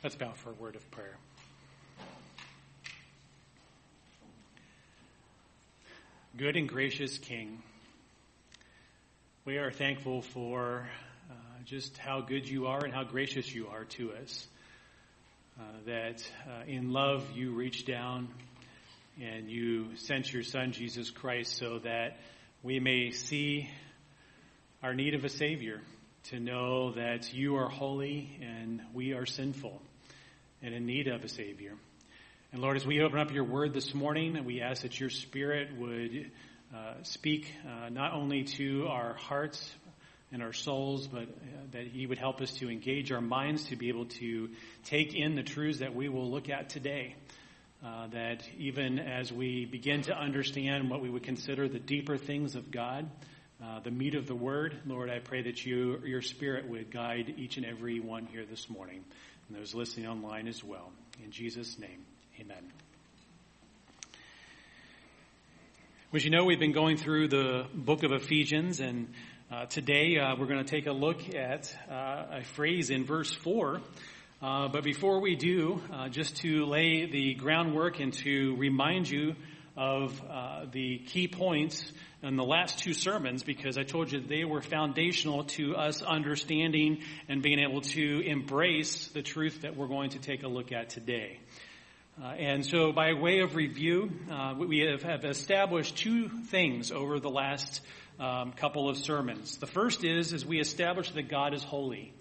Let's bow for a word of prayer. Good and gracious King, we are thankful for uh, just how good you are and how gracious you are to us. Uh, that uh, in love you reached down and you sent your Son, Jesus Christ, so that we may see our need of a Savior, to know that you are holy and we are sinful and in need of a Savior. And Lord, as we open up your word this morning, we ask that your Spirit would uh, speak uh, not only to our hearts and our souls, but uh, that He would help us to engage our minds to be able to take in the truths that we will look at today. Uh, that even as we begin to understand what we would consider the deeper things of God, uh, the meat of the Word, Lord, I pray that you, your Spirit would guide each and every one here this morning and those listening online as well. In Jesus' name, amen. As you know, we've been going through the book of Ephesians, and uh, today uh, we're going to take a look at uh, a phrase in verse 4. Uh, but before we do, uh, just to lay the groundwork and to remind you of uh, the key points in the last two sermons because I told you they were foundational to us understanding and being able to embrace the truth that we're going to take a look at today. Uh, and so, by way of review, uh, we have, have, established two things over the last um, couple of sermons. The first is, is we established that God is holy.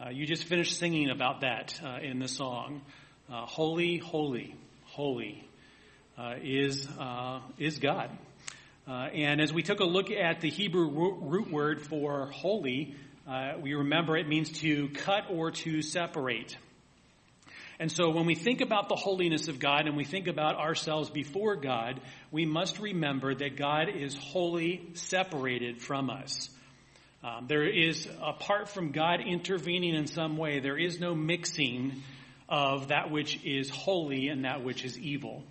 Uh, you just finished singing about that uh, in the song. Uh, holy, holy, holy is is God. Uh, and as we took a look at the Hebrew root word for holy, uh, we remember it means to cut or to separate. And so when we think about the holiness of God and we think about ourselves before God, we must remember that God is wholly separated from us. Um, there is, apart from God intervening in some way, there is no mixing of that which is holy and that which is evil.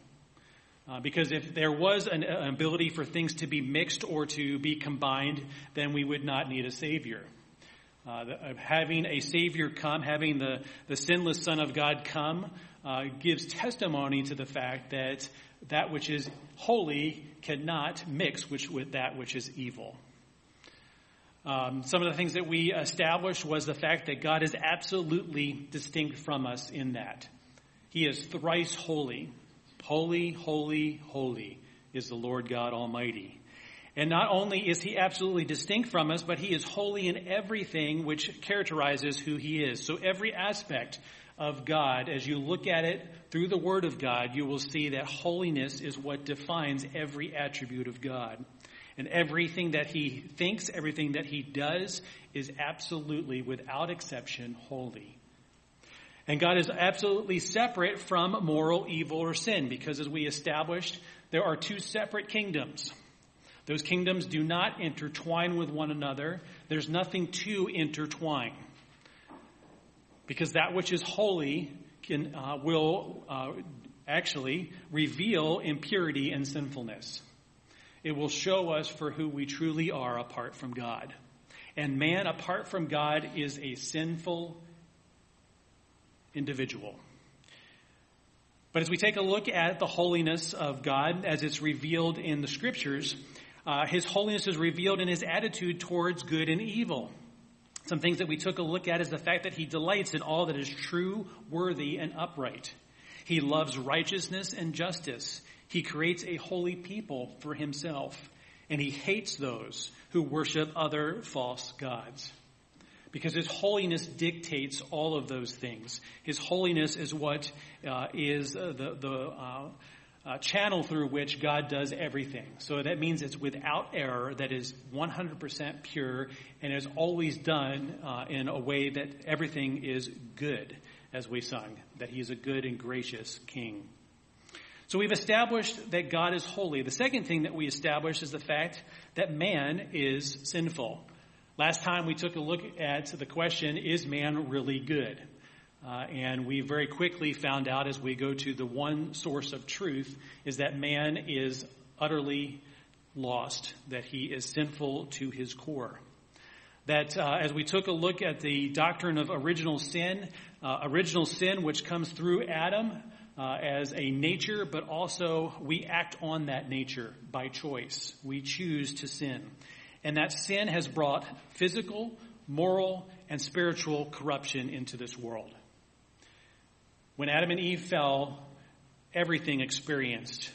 Uh, because if there was an, an, ability for things to be mixed or to be combined, then we would not need a Savior. Uh, the, uh, having a Savior come, having the, the sinless Son of God come, uh, gives testimony to the fact that that which is holy cannot mix which, with that which is evil. Um, some of the things that we established was the fact that God is absolutely distinct from us in that. He is thrice holy. Holy, holy, holy is the Lord God Almighty. And not only is he absolutely distinct from us, but he is holy in everything which characterizes who he is. So every aspect of God, as you look at it through the Word of God, you will see that holiness is what defines every attribute of God. And everything that he thinks, everything that he does, is absolutely, without exception, holy. And God is absolutely separate from moral evil or sin because, as we established, there are two separate kingdoms. Those kingdoms do not intertwine with one another. There's nothing to intertwine. Because that which is holy can, uh, will uh, actually reveal impurity and sinfulness. It will show us for who we truly are apart from God. And man apart from God is a sinful individual. But as we take a look at the holiness of God as it's revealed in the scriptures, uh, his holiness is revealed in his attitude towards good and evil. Some things that we took a look at is the fact that he delights in all that is true, worthy, and upright. He loves righteousness and justice. He creates a holy people for himself, and he hates those who worship other false gods because His holiness dictates all of those things. His holiness is what uh, is uh, the, the uh, uh, channel through which God does everything. So that means it's without error, that is 100% pure, and is always done uh, in a way that everything is good, as we sung, that He is a good and gracious King. So we've established that God is holy. The second thing that we establish is the fact that man is sinful. Last time we took a look at the question, is man really good? Uh, and we very quickly found out as we go to the one source of truth is that man is utterly lost, that he is sinful to his core. That uh, as we took a look at the doctrine of original sin, uh, original sin which comes through Adam uh, as a nature, but also we act on that nature by choice. We choose to sin. And that sin has brought physical, moral, and spiritual corruption into this world. When Adam and Eve fell, everything experienced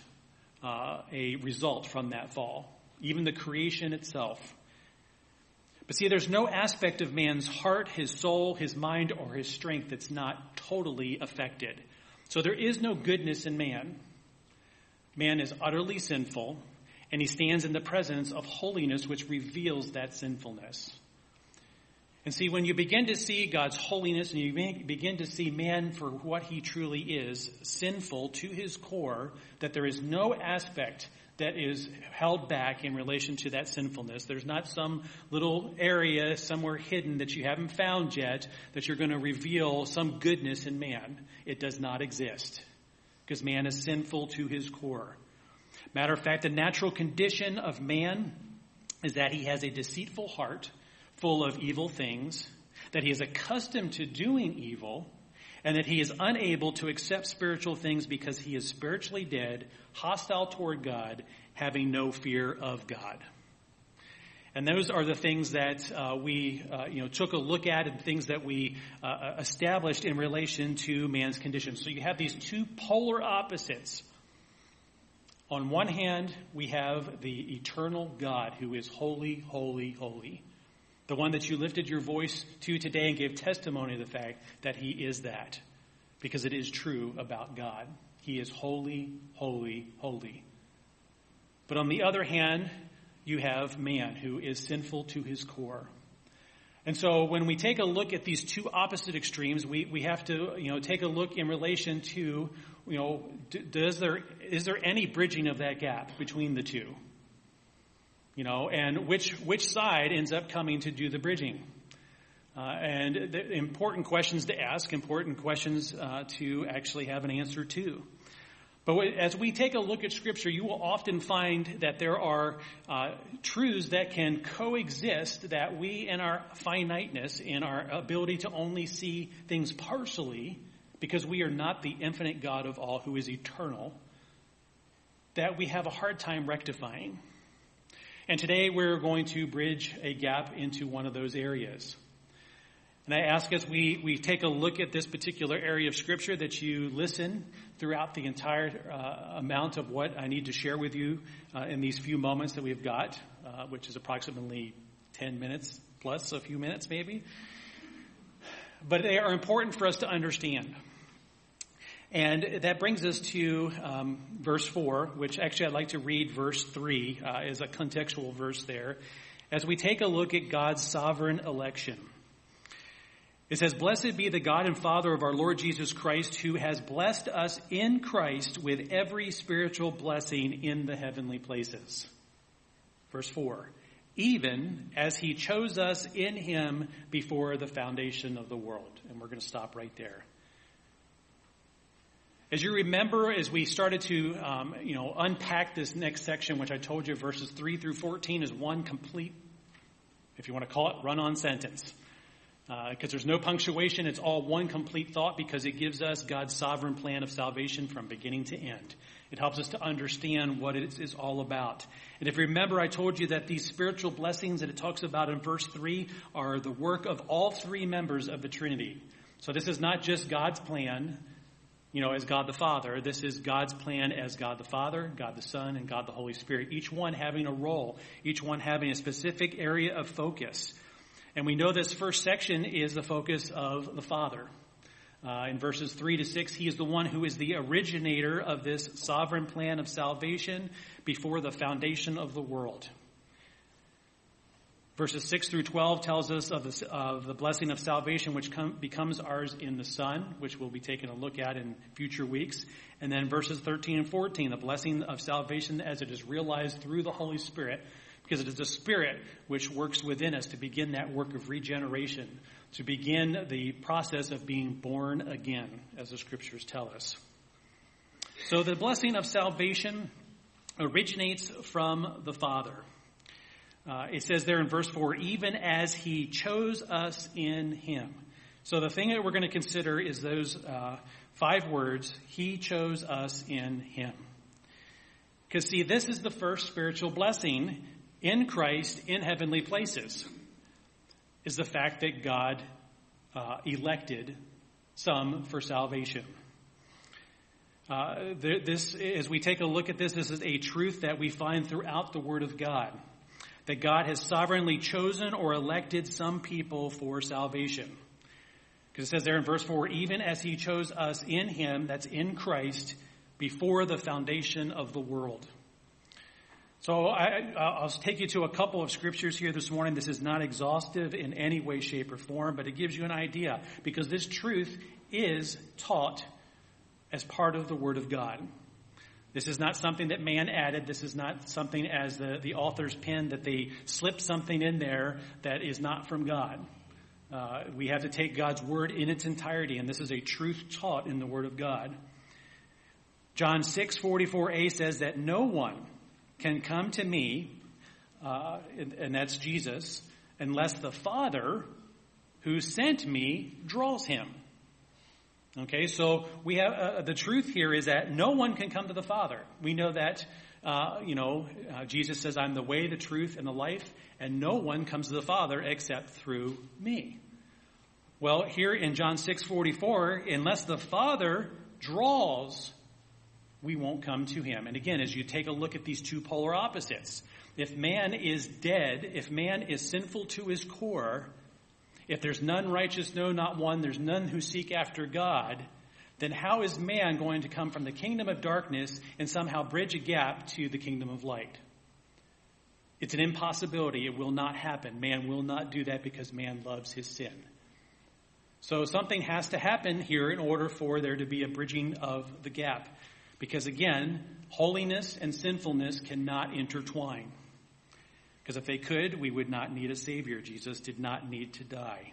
uh, a result from that fall, even the creation itself. But see, there's no aspect of man's heart, his soul, his mind, or his strength that's not totally affected. So there is no goodness in man. Man is utterly sinful, and he stands in the presence of holiness, which reveals that sinfulness. And see, when you begin to see God's holiness and you begin to see man for what he truly is, sinful to his core, that there is no aspect that is held back in relation to that sinfulness. There's not some little area somewhere hidden that you haven't found yet that you're going to reveal some goodness in man. It does not exist because man is sinful to his core. Matter of fact, the natural condition of man is that he has a deceitful heart full of evil things, that he is accustomed to doing evil, and that he is unable to accept spiritual things because he is spiritually dead, hostile toward God, having no fear of God. And those are the things that uh, we, uh, you know, took a look at and things that we uh, established in relation to man's condition. So you have these two polar opposites. On one hand, we have the eternal God who is holy, holy, holy. The one that you lifted your voice to today and gave testimony of the fact that he is that. Because it is true about God. He is holy, holy, holy. But on the other hand, you have man who is sinful to his core. And so when we take a look at these two opposite extremes, we, we have to, you know, take a look in relation to, you know, does there, is there any bridging of that gap between the two? You know, and which, which side ends up coming to do the bridging? Uh, and the important questions to ask, important questions uh, to actually have an answer to. But as we take a look at Scripture, you will often find that there are uh, truths that can coexist that we, in our finiteness, in our ability to only see things partially, because we are not the infinite God of all who is eternal, that we have a hard time rectifying. And today we're going to bridge a gap into one of those areas. And I ask as we, we take a look at this particular area of Scripture that you listen throughout the entire uh, amount of what I need to share with you uh, in these few moments that we've got, uh, which is approximately 10 minutes plus a few minutes maybe. But they are important for us to understand. And that brings us to um, verse 4, which actually I'd like to read verse 3 uh, as a contextual verse there, as we take a look at God's sovereign election. It says, Blessed be the God and Father of our Lord Jesus Christ, who has blessed us in Christ with every spiritual blessing in the heavenly places. Verse 4 Even as he chose us in him before the foundation of the world. And we're going to stop right there. As you remember, as we started to, um, you know, unpack this next section, which I told you, verses three through fourteen, is one complete, if you want to call it, run-on sentence, because uh, there's no punctuation. It's all one complete thought because it gives us God's sovereign plan of salvation from beginning to end. It helps us to understand what it is all about. And if you remember, I told you that these spiritual blessings that it talks about in verse three are the work of all three members of the Trinity. So this is not just God's plan you know, as God the Father. This is God's plan as God the Father, God the Son, and God the Holy Spirit. Each one having a role, each one having a specific area of focus. And we know this first section is the focus of the Father. Uh, in verses 3 to 6, he is the one who is the originator of this sovereign plan of salvation before the foundation of the world. Verses 6 through 12 tells us of the, of the blessing of salvation, which com- becomes ours in the Son, which we'll be taking a look at in future weeks. And then verses 13 and 14, the blessing of salvation as it is realized through the Holy Spirit, because it is the Spirit which works within us to begin that work of regeneration, to begin the process of being born again, as the scriptures tell us. So the blessing of salvation originates from the Father. Uh, it says there in verse 4, even as he chose us in him. So the thing that we're going to consider is those uh, five words, he chose us in him. Because see, this is the first spiritual blessing in Christ in heavenly places, is the fact that God uh, elected some for salvation. Uh, this, as we take a look at this, this is a truth that we find throughout the Word of God. That God has sovereignly chosen or elected some people for salvation. Because it says there in verse 4, even as He chose us in Him, that's in Christ, before the foundation of the world. So I, will take you to a couple of scriptures here this morning. This is not exhaustive in any way, shape, or form, but it gives you an idea because this truth is taught as part of the Word of God. This is not something that man added. This is not something as the, the author's pen that they slipped something in there that is not from God. Uh, we have to take God's Word in its entirety, and this is a truth taught in the Word of God. John 6 44a says that no one can come to me, uh, and that's Jesus, unless the Father who sent me draws him. Okay, so we have uh, the truth here is that no one can come to the Father. We know that, uh, you know, uh, Jesus says, "I'm the way, the truth, and the life, and no one comes to the Father except through me." Well, here in John six forty four, unless the Father draws, we won't come to Him. And again, as you take a look at these two polar opposites, if man is dead, if man is sinful to his core, if there's none righteous, no, not one, there's none who seek after God, then how is man going to come from the kingdom of darkness and somehow bridge a gap to the kingdom of light? It's an impossibility. It will not happen. Man will not do that because man loves his sin. So something has to happen here in order for there to be a bridging of the gap. Because again, holiness and sinfulness cannot intertwine. Because if they could, we would not need a Savior. Jesus did not need to die.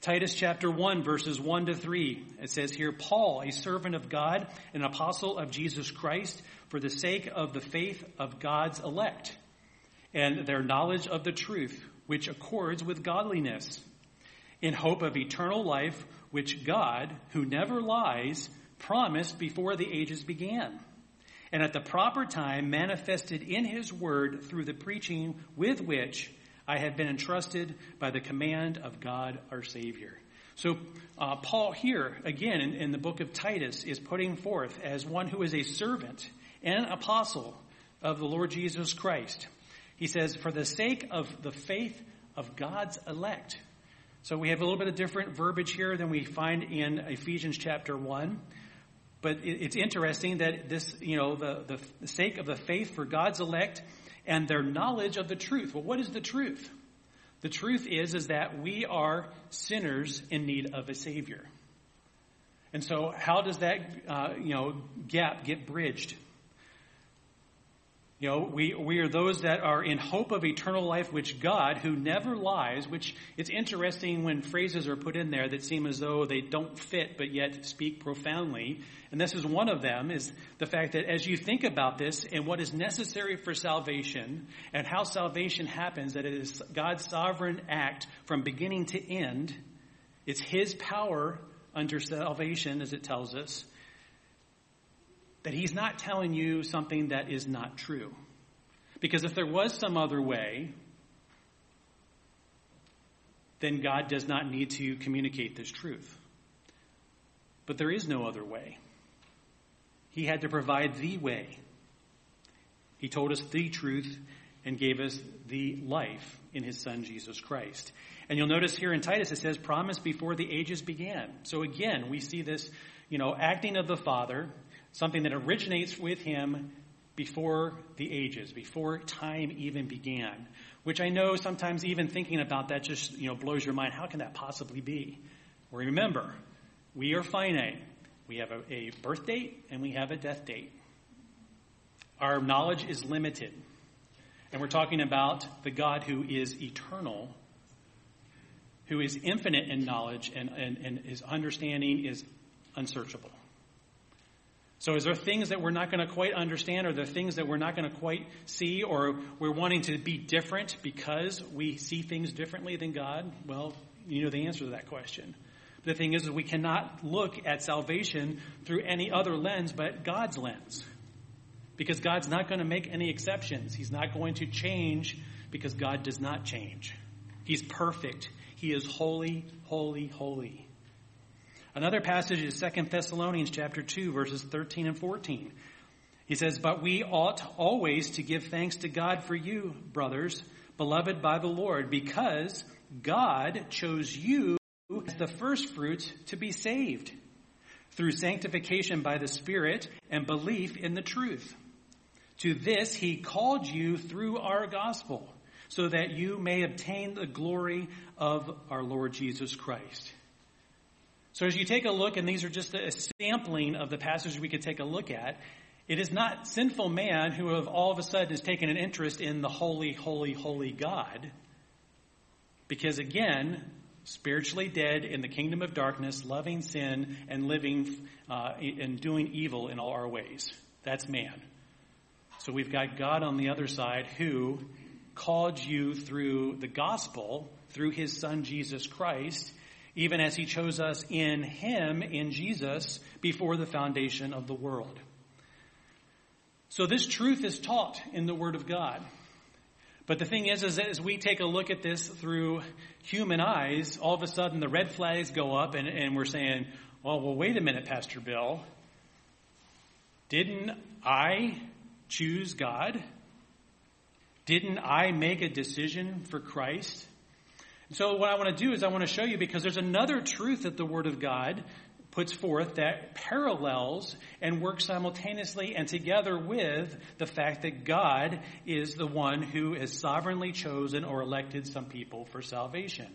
Titus chapter 1, verses 1 to 3. It says here, Paul, a servant of God, an apostle of Jesus Christ, for the sake of the faith of God's elect, and their knowledge of the truth, which accords with godliness, in hope of eternal life, which God, who never lies, promised before the ages began and at the proper time manifested in his word through the preaching with which I have been entrusted by the command of God our Savior. So, uh, Paul here, again, in, in the book of Titus, is putting forth as one who is a servant and apostle of the Lord Jesus Christ. He says, for the sake of the faith of God's elect. So we have a little bit of different verbiage here than we find in Ephesians chapter 1. But it's interesting that this, you know, the, the sake of the faith for God's elect and their knowledge of the truth. Well, what is the truth? The truth is, is that we are sinners in need of a Savior. And so how does that, uh, you know, gap get bridged? You know, we, we are those that are in hope of eternal life, which God, who never lies, which it's interesting when phrases are put in there that seem as though they don't fit, but yet speak profoundly. And this is one of them, is the fact that as you think about this and what is necessary for salvation and how salvation happens, that it is God's sovereign act from beginning to end, it's His power under salvation, as it tells us, that he's not telling you something that is not true. Because if there was some other way, then God does not need to communicate this truth. But there is no other way. He had to provide the way. He told us the truth and gave us the life in his son Jesus Christ. And you'll notice here in Titus it says promise before the ages began. So again, we see this, you know, acting of the Father something that originates with him before the ages, before time even began. Which I know sometimes even thinking about that just, you know, blows your mind. How can that possibly be? Well, remember, we are finite. We have a, a birth date and we have a death date. Our knowledge is limited. And we're talking about the God who is eternal, who is infinite in knowledge, and, and, and his understanding is unsearchable. So, is there things that we're not going to quite understand, or there things that we're not going to quite see, or we're wanting to be different because we see things differently than God? Well, you know the answer to that question. The thing is, is we cannot look at salvation through any other lens but God's lens. Because God's not going to make any exceptions. He's not going to change because God does not change. He's perfect. He is holy, holy, holy. Another passage is 2 Thessalonians chapter 2 verses 13 and 14. He says, "But we ought always to give thanks to God for you, brothers, beloved by the Lord, because God chose you as the first fruits to be saved through sanctification by the Spirit and belief in the truth. To this he called you through our gospel, so that you may obtain the glory of our Lord Jesus Christ." So as you take a look, and these are just a sampling of the passages we could take a look at, it is not sinful man who have all of a sudden has taken an interest in the holy, holy, holy God. Because again, spiritually dead in the kingdom of darkness, loving sin and living uh, and doing evil in all our ways. That's man. So we've got God on the other side who called you through the gospel, through his son Jesus Christ, even as he chose us in him, in Jesus, before the foundation of the world. So this truth is taught in the Word of God. But the thing is, is as we take a look at this through human eyes, all of a sudden the red flags go up and, and we're saying, well, well, wait a minute, Pastor Bill. Didn't I choose God? Didn't I make a decision for Christ? So what I want to do is I want to show you because there's another truth that the Word of God puts forth that parallels and works simultaneously and together with the fact that God is the one who has sovereignly chosen or elected some people for salvation.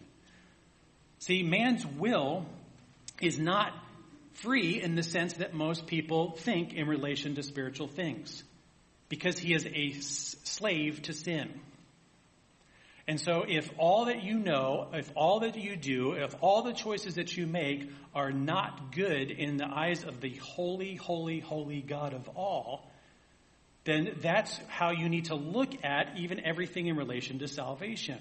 See, man's will is not free in the sense that most people think in relation to spiritual things because he is a slave to sin. And so if all that you know, if all that you do, if all the choices that you make are not good in the eyes of the holy, holy, holy God of all, then that's how you need to look at even everything in relation to salvation.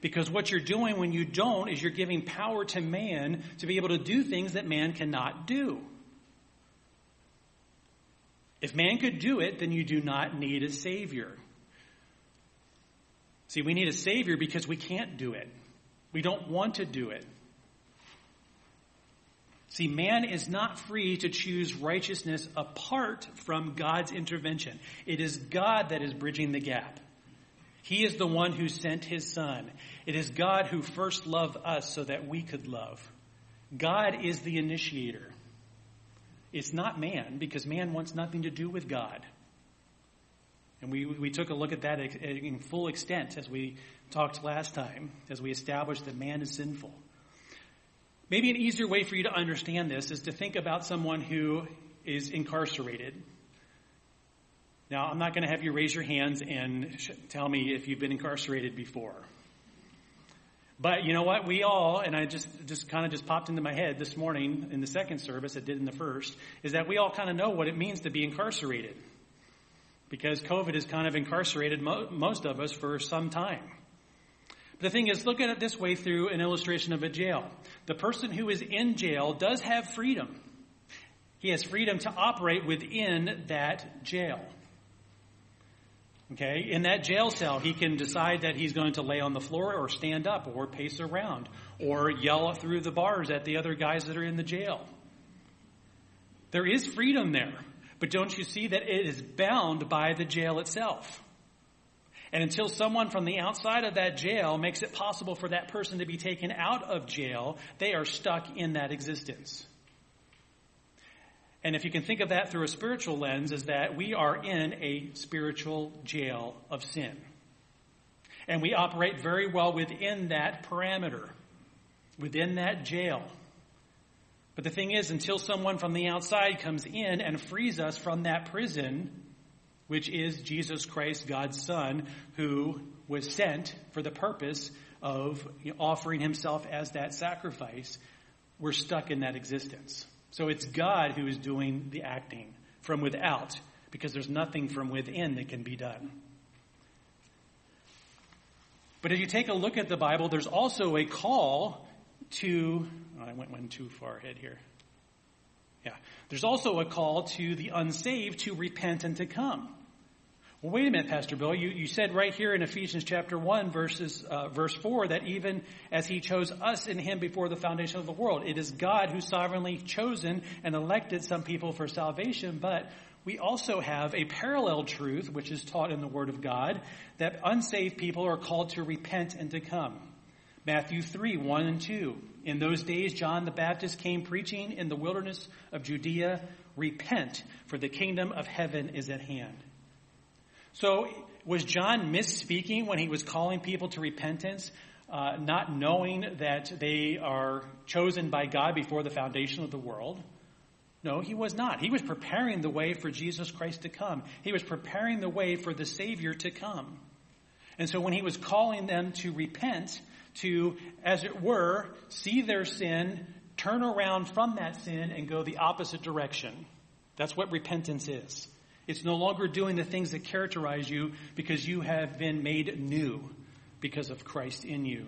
Because what you're doing when you don't is you're giving power to man to be able to do things that man cannot do. If man could do it, then you do not need a savior. See, we need a Savior because we can't do it. We don't want to do it. See, man is not free to choose righteousness apart from God's intervention. It is God that is bridging the gap. He is the one who sent his son. It is God who first loved us so that we could love. God is the initiator. It's not man because man wants nothing to do with God. And we, we took a look at that in full extent as we talked last time, as we established that man is sinful. Maybe an easier way for you to understand this is to think about someone who is incarcerated. Now, I'm not going to have you raise your hands and sh- tell me if you've been incarcerated before. But you know what? We all, and I just, just kind of just popped into my head this morning in the second service, it did in the first, is that we all kind of know what it means to be incarcerated because COVID has kind of incarcerated mo- most of us for some time. But the thing is, look at it this way through an illustration of a jail. The person who is in jail does have freedom. He has freedom to operate within that jail. Okay, in that jail cell, he can decide that he's going to lay on the floor or stand up or pace around or yell through the bars at the other guys that are in the jail. There is freedom there. But don't you see that it is bound by the jail itself? And until someone from the outside of that jail makes it possible for that person to be taken out of jail, they are stuck in that existence. And if you can think of that through a spiritual lens, is that we are in a spiritual jail of sin. And we operate very well within that parameter, within that jail. But the thing is, until someone from the outside comes in and frees us from that prison, which is Jesus Christ, God's Son, who was sent for the purpose of offering himself as that sacrifice, we're stuck in that existence. So it's God who is doing the acting from without because there's nothing from within that can be done. But if you take a look at the Bible, there's also a call to, oh, I went one too far ahead here. Yeah. There's also a call to the unsaved to repent and to come. Well, wait a minute, Pastor Bill. You, you said right here in Ephesians chapter 1, verses, uh, verse 4, that even as he chose us in him before the foundation of the world, it is God who sovereignly chosen and elected some people for salvation, but we also have a parallel truth, which is taught in the Word of God, that unsaved people are called to repent and to come. Matthew 3, 1 and 2. In those days, John the Baptist came preaching in the wilderness of Judea, repent, for the kingdom of heaven is at hand. So, was John misspeaking when he was calling people to repentance, uh, not knowing that they are chosen by God before the foundation of the world? No, he was not. He was preparing the way for Jesus Christ to come. He was preparing the way for the Savior to come. And so when he was calling them to repent, to, as it were, see their sin, turn around from that sin, and go the opposite direction. That's what repentance is. It's no longer doing the things that characterize you because you have been made new because of Christ in you.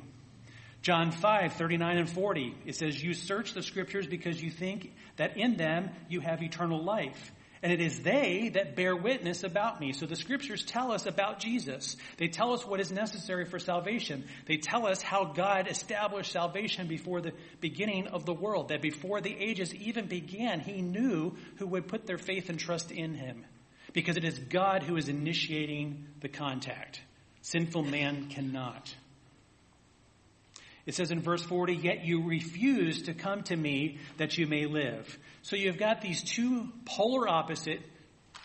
John 5, 39 and 40, it says, You search the scriptures because you think that in them you have eternal life. And it is they that bear witness about me. So the scriptures tell us about Jesus. They tell us what is necessary for salvation. They tell us how God established salvation before the beginning of the world. That before the ages even began, he knew who would put their faith and trust in him because it is God who is initiating the contact. Sinful man cannot. It says in verse 40, Yet you refuse to come to me that you may live. So you've got these two polar opposite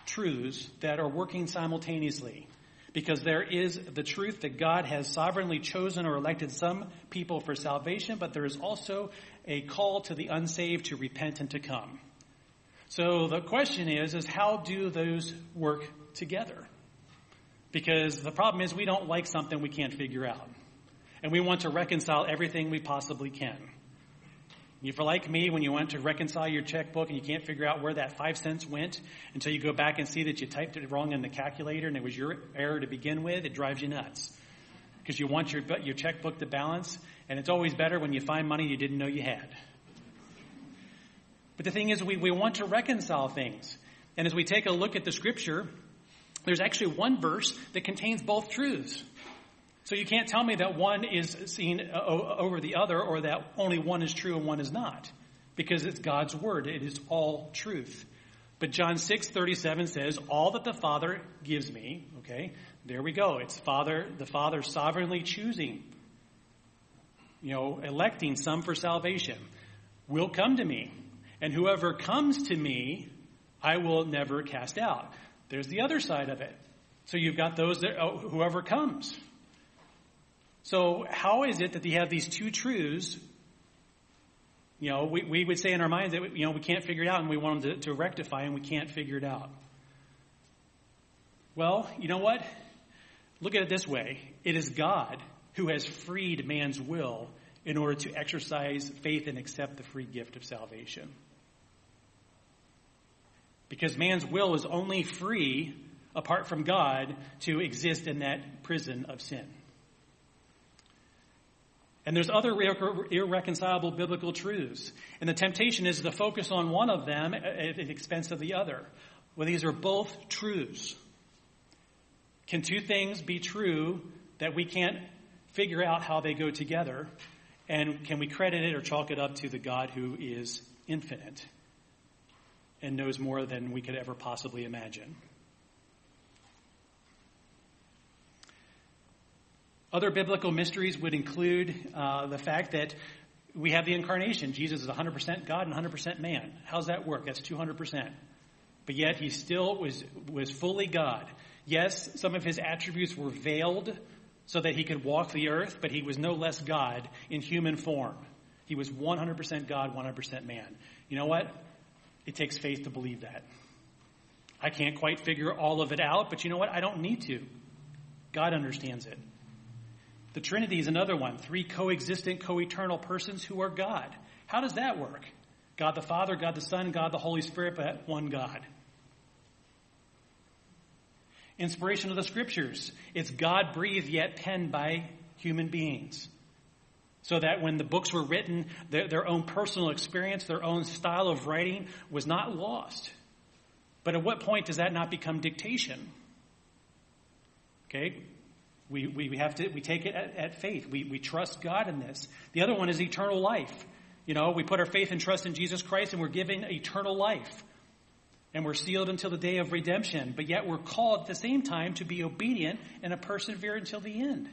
truths that are working simultaneously. Because there is the truth that God has sovereignly chosen or elected some people for salvation, but there is also a call to the unsaved to repent and to come. So the question is, is how do those work together? Because the problem is we don't like something we can't figure out. And we want to reconcile everything we possibly can. If you're like me, when you want to reconcile your checkbook and you can't figure out where that five cents went until you go back and see that you typed it wrong in the calculator and it was your error to begin with, it drives you nuts. Because you want your, your checkbook to balance, and it's always better when you find money you didn't know you had. But the thing is, we, we want to reconcile things. And as we take a look at the scripture, there's actually one verse that contains both truths. So you can't tell me that one is seen uh, over the other or that only one is true and one is not. Because it's God's word. It is all truth. But John 6:37 says, "All that the Father gives me." Okay, there we go. It's Father, the Father sovereignly choosing, you know, electing some for salvation, will come to me. And whoever comes to me, I will never cast out. There's the other side of it. So you've got those that, oh, whoever comes. So how is it that you have these two truths? You know, we, we would say in our minds that, you know, we can't figure it out and we want them to, to rectify and we can't figure it out. Well, you know what? Look at it this way. It is God who has freed man's will in order to exercise faith and accept the free gift of salvation. Because man's will is only free apart from God to exist in that prison of sin. And there's other irreconcilable biblical truths. And the temptation is to focus on one of them at the expense of the other. Well, these are both truths. Can two things be true that we can't figure out how they go together? And can we credit it or chalk it up to the God who is infinite? and knows more than we could ever possibly imagine. Other biblical mysteries would include uh, the fact that we have the incarnation. Jesus is 100% God and 100% man. How's that work? That's 200%. But yet he still was, was fully God. Yes, some of his attributes were veiled so that he could walk the earth, but he was no less God in human form. He was 100% God, 100% man. You know what? It takes faith to believe that. I can't quite figure all of it out, but you know what? I don't need to. God understands it. The Trinity is another one. Three coexistent, co-eternal persons who are God. How does that work? God the Father, God the Son, God the Holy Spirit, but one God. inspiration of the scriptures. It's God breathed yet penned by human beings. So that when the books were written, their, their, own personal experience, their own style of writing was not lost. But at what point does that not become dictation? Okay? We, we have to, we take it at, at faith. We, we trust God in this. The other one is eternal life. You know, we put our faith and trust in Jesus Christ and we're given eternal life. And we're sealed until the day of redemption. But yet we're called at the same time to be obedient and to persevere until the end.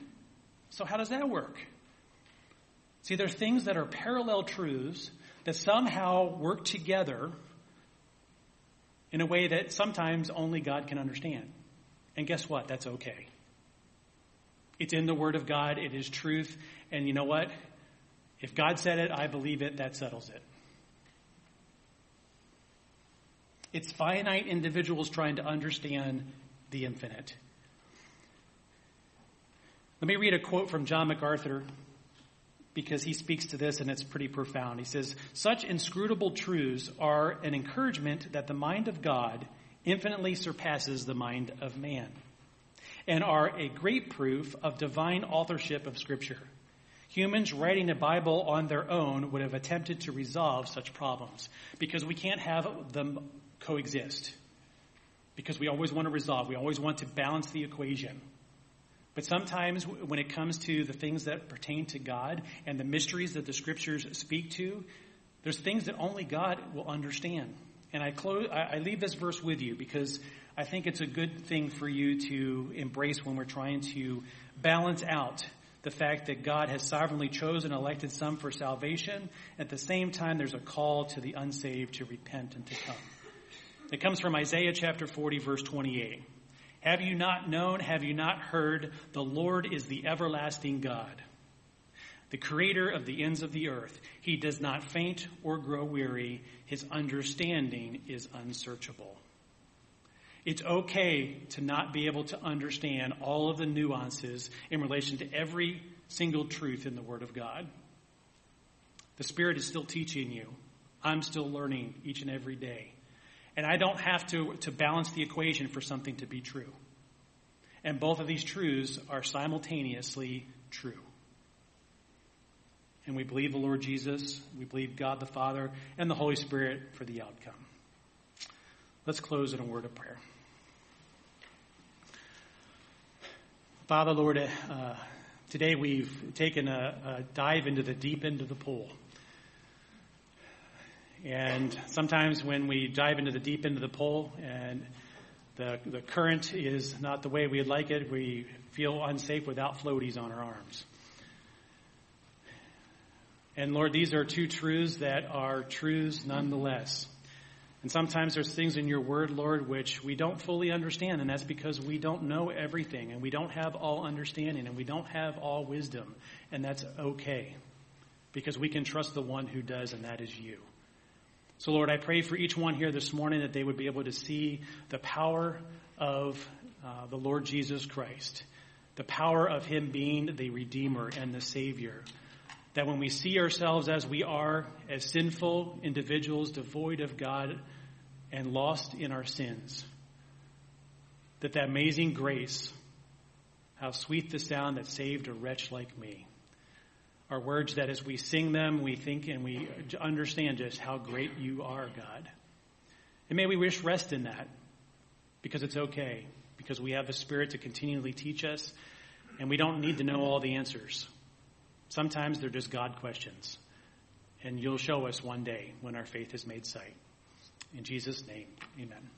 So how does that work? See, there are things that are parallel truths that somehow work together in a way that sometimes only God can understand. And guess what? That's okay. It's in the Word of God. It is truth. And you know what? If God said it, I believe it. That settles it. It's finite individuals trying to understand the infinite. Let me read a quote from John MacArthur because he speaks to this and it's pretty profound. He says, Such inscrutable truths are an encouragement that the mind of God infinitely surpasses the mind of man and are a great proof of divine authorship of Scripture. Humans writing a Bible on their own would have attempted to resolve such problems because we can't have them coexist. Because we always want to resolve, we always want to balance the equation. But sometimes when it comes to the things that pertain to God and the mysteries that the scriptures speak to, there's things that only God will understand. And I close, I leave this verse with you because I think it's a good thing for you to embrace when we're trying to balance out the fact that God has sovereignly chosen and elected some for salvation. At the same time, there's a call to the unsaved to repent and to come. It comes from Isaiah chapter 40, verse 28. Have you not known? Have you not heard? The Lord is the everlasting God, the creator of the ends of the earth. He does not faint or grow weary. His understanding is unsearchable. It's okay to not be able to understand all of the nuances in relation to every single truth in the Word of God. The Spirit is still teaching you. I'm still learning each and every day. And I don't have to, to balance the equation for something to be true. And both of these truths are simultaneously true. And we believe the Lord Jesus, we believe God the Father, and the Holy Spirit for the outcome. Let's close in a word of prayer. Father, Lord, uh, today we've taken a, a dive into the deep end of the pool. And sometimes when we dive into the deep end of the pool and the, the current is not the way we'd like it, we feel unsafe without floaties on our arms. And Lord, these are two truths that are truths nonetheless. And sometimes there's things in your word, Lord, which we don't fully understand, and that's because we don't know everything, and we don't have all understanding, and we don't have all wisdom, and that's okay. Because we can trust the one who does, and that is you. So, Lord, I pray for each one here this morning that they would be able to see the power of uh, the Lord Jesus Christ, the power of Him being the Redeemer and the Savior. That when we see ourselves as we are, as sinful individuals devoid of God and lost in our sins, that that amazing grace, how sweet the sound that saved a wretch like me, are words that as we sing them, we think and we understand just how great you are, God. And may we wish rest in that because it's okay, because we have the Spirit to continually teach us, and we don't need to know all the answers. Sometimes they're just God questions. And you'll show us one day when our faith is made sight. In Jesus' name, amen.